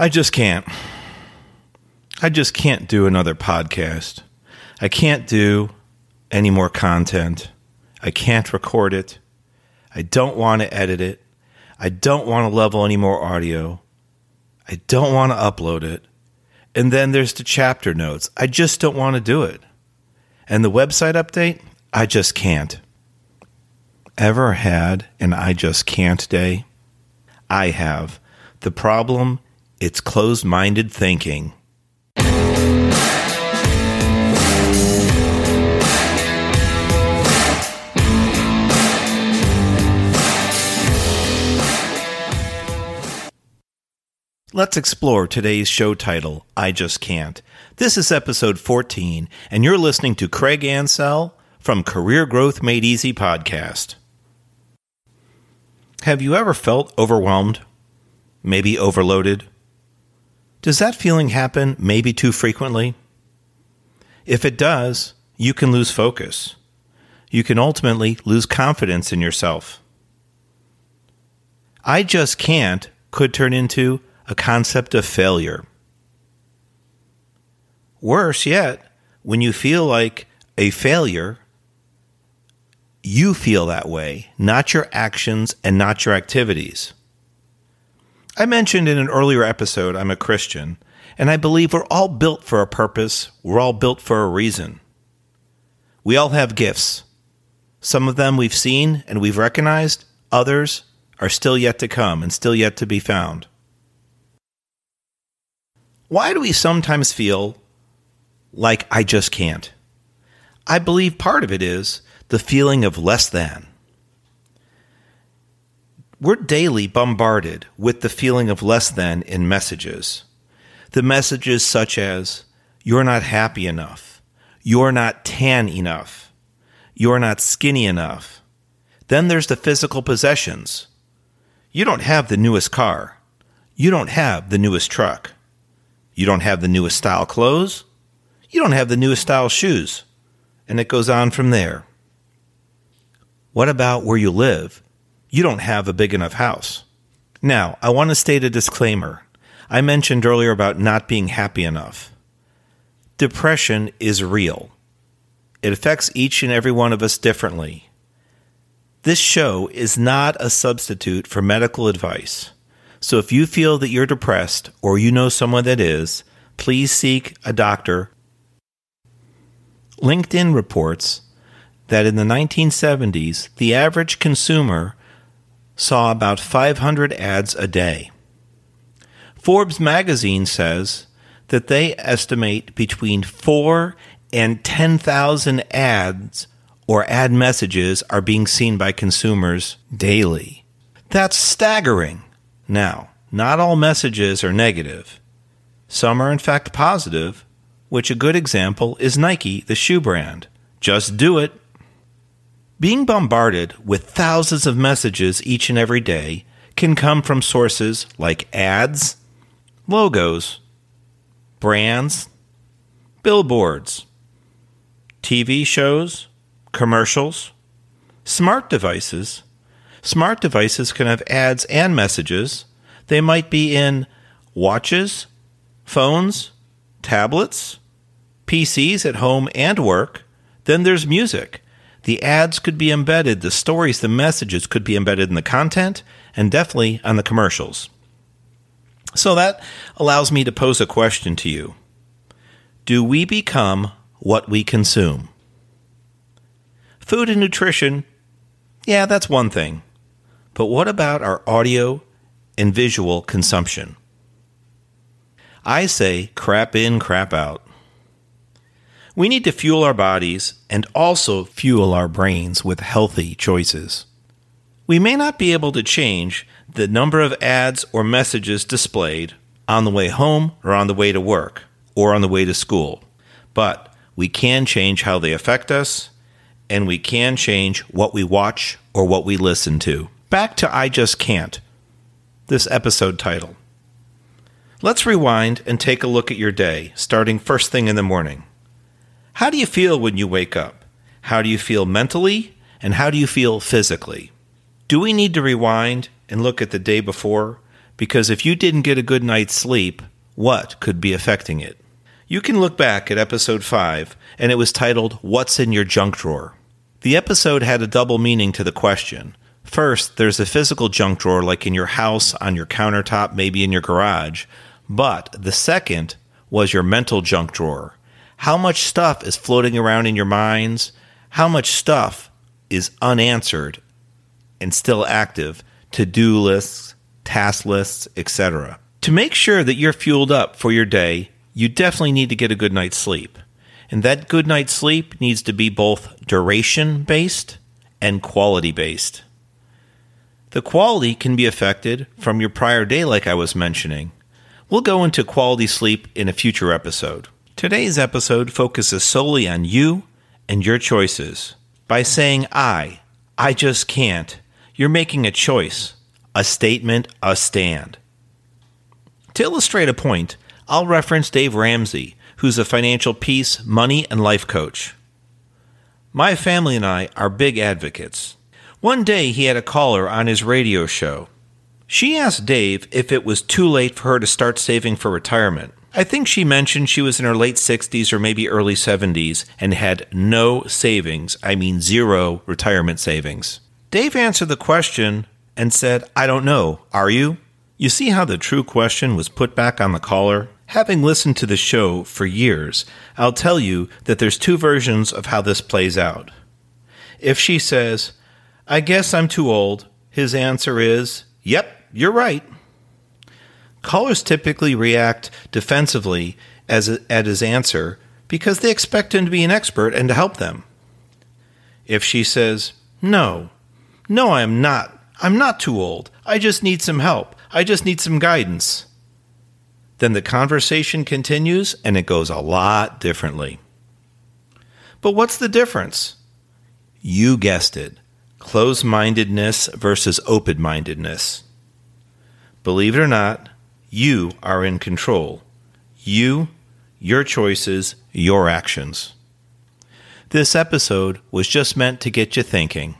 I just can't. I just can't do another podcast. I can't do any more content. I can't record it. I don't want to edit it. I don't want to level any more audio. I don't want to upload it. And then there's the chapter notes. I just don't want to do it. And the website update, I just can't. Ever had an I just can't day? I have. The problem, it's closed minded thinking. Let's explore today's show title, I Just Can't. This is episode 14, and you're listening to Craig Ancel from Career Growth Made Easy podcast. Have you ever felt overwhelmed? Maybe overloaded? Does that feeling happen maybe too frequently? If it does, you can lose focus. You can ultimately lose confidence in yourself. I just can't could turn into a concept of failure. Worse yet, when you feel like a failure, you feel that way, not your actions and not your activities. I mentioned in an earlier episode I'm a Christian, and I believe we're all built for a purpose, we're all built for a reason. We all have gifts. Some of them we've seen and we've recognized, others are still yet to come and still yet to be found. Why do we sometimes feel like I just can't? I believe part of it is the feeling of less than. We're daily bombarded with the feeling of less than in messages. The messages such as, you're not happy enough, you're not tan enough, you're not skinny enough. Then there's the physical possessions. You don't have the newest car, you don't have the newest truck. You don't have the newest style clothes. You don't have the newest style shoes. And it goes on from there. What about where you live? You don't have a big enough house. Now, I want to state a disclaimer. I mentioned earlier about not being happy enough. Depression is real. It affects each and every one of us differently. This show is not a substitute for medical advice. So if you feel that you're depressed or you know someone that is, please seek a doctor. LinkedIn reports that in the 1970s, the average consumer saw about 500 ads a day. Forbes magazine says that they estimate between 4 and 10,000 ads or ad messages are being seen by consumers daily. That's staggering. Now, not all messages are negative. Some are in fact positive, which a good example is Nike, the shoe brand. Just do it. Being bombarded with thousands of messages each and every day can come from sources like ads, logos, brands, billboards, TV shows, commercials, smart devices, Smart devices can have ads and messages. They might be in watches, phones, tablets, PCs at home and work. Then there's music. The ads could be embedded, the stories, the messages could be embedded in the content, and definitely on the commercials. So that allows me to pose a question to you Do we become what we consume? Food and nutrition, yeah, that's one thing. But what about our audio and visual consumption? I say crap in, crap out. We need to fuel our bodies and also fuel our brains with healthy choices. We may not be able to change the number of ads or messages displayed on the way home or on the way to work or on the way to school, but we can change how they affect us and we can change what we watch or what we listen to. Back to I Just Can't, this episode title. Let's rewind and take a look at your day, starting first thing in the morning. How do you feel when you wake up? How do you feel mentally? And how do you feel physically? Do we need to rewind and look at the day before? Because if you didn't get a good night's sleep, what could be affecting it? You can look back at episode 5, and it was titled, What's in Your Junk Drawer? The episode had a double meaning to the question. First, there's a physical junk drawer like in your house, on your countertop, maybe in your garage. But the second was your mental junk drawer. How much stuff is floating around in your minds? How much stuff is unanswered and still active? To do lists, task lists, etc. To make sure that you're fueled up for your day, you definitely need to get a good night's sleep. And that good night's sleep needs to be both duration based and quality based. The quality can be affected from your prior day, like I was mentioning. We'll go into quality sleep in a future episode. Today's episode focuses solely on you and your choices. By saying I, I just can't, you're making a choice, a statement, a stand. To illustrate a point, I'll reference Dave Ramsey, who's a financial peace, money, and life coach. My family and I are big advocates. One day he had a caller on his radio show. She asked Dave if it was too late for her to start saving for retirement. I think she mentioned she was in her late 60s or maybe early 70s and had no savings, I mean zero retirement savings. Dave answered the question and said, I don't know. Are you? You see how the true question was put back on the caller? Having listened to the show for years, I'll tell you that there's two versions of how this plays out. If she says, I guess I'm too old. His answer is, Yep, you're right. Callers typically react defensively as a, at his answer because they expect him to be an expert and to help them. If she says, No, no, I am not. I'm not too old. I just need some help. I just need some guidance. Then the conversation continues and it goes a lot differently. But what's the difference? You guessed it closed mindedness versus open mindedness. Believe it or not, you are in control. You, your choices, your actions. This episode was just meant to get you thinking.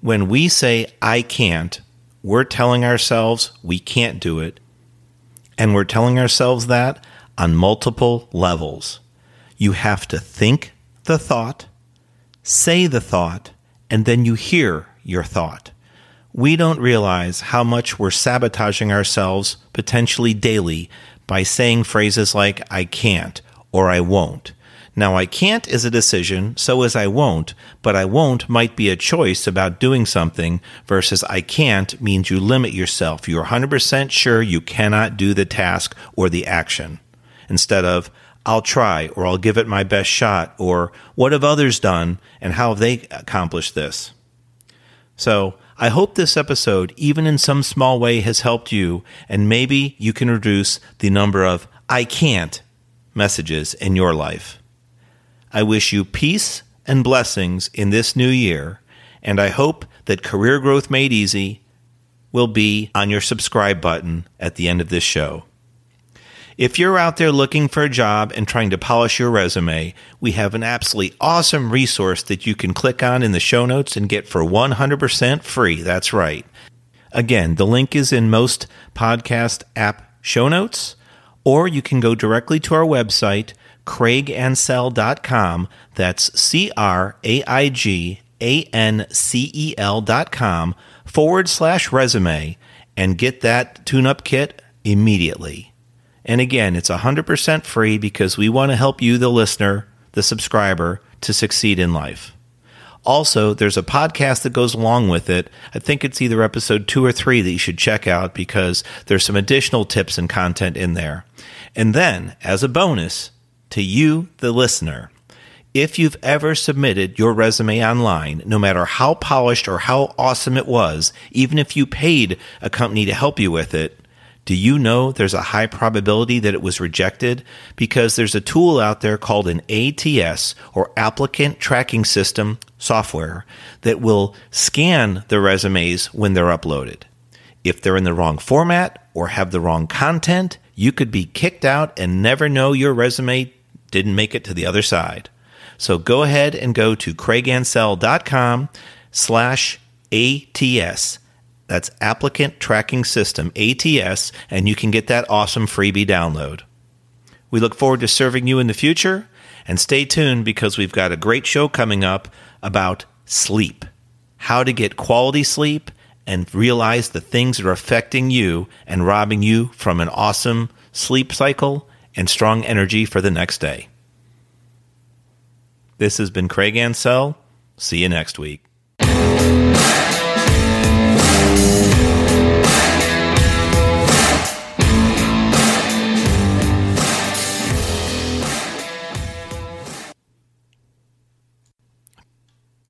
When we say, I can't, we're telling ourselves we can't do it. And we're telling ourselves that on multiple levels. You have to think the thought, say the thought, and then you hear your thought. We don't realize how much we're sabotaging ourselves potentially daily by saying phrases like, I can't or I won't. Now, I can't is a decision, so is I won't, but I won't might be a choice about doing something versus I can't means you limit yourself. You're 100% sure you cannot do the task or the action. Instead of, I'll try, or I'll give it my best shot, or what have others done and how have they accomplished this? So, I hope this episode, even in some small way, has helped you, and maybe you can reduce the number of I can't messages in your life. I wish you peace and blessings in this new year, and I hope that Career Growth Made Easy will be on your subscribe button at the end of this show. If you're out there looking for a job and trying to polish your resume, we have an absolutely awesome resource that you can click on in the show notes and get for 100% free. That's right. Again, the link is in most podcast app show notes, or you can go directly to our website, craigancel.com. That's C R A I G A N C E L.com forward slash resume and get that tune up kit immediately. And again, it's 100% free because we want to help you, the listener, the subscriber, to succeed in life. Also, there's a podcast that goes along with it. I think it's either episode two or three that you should check out because there's some additional tips and content in there. And then, as a bonus to you, the listener, if you've ever submitted your resume online, no matter how polished or how awesome it was, even if you paid a company to help you with it, do you know there's a high probability that it was rejected? Because there's a tool out there called an ATS or Applicant Tracking System software that will scan the resumes when they're uploaded. If they're in the wrong format or have the wrong content, you could be kicked out and never know your resume didn't make it to the other side. So go ahead and go to craigancel.com slash ATS That's Applicant Tracking System, ATS, and you can get that awesome freebie download. We look forward to serving you in the future, and stay tuned because we've got a great show coming up about sleep. How to get quality sleep and realize the things that are affecting you and robbing you from an awesome sleep cycle and strong energy for the next day. This has been Craig Ancel. See you next week.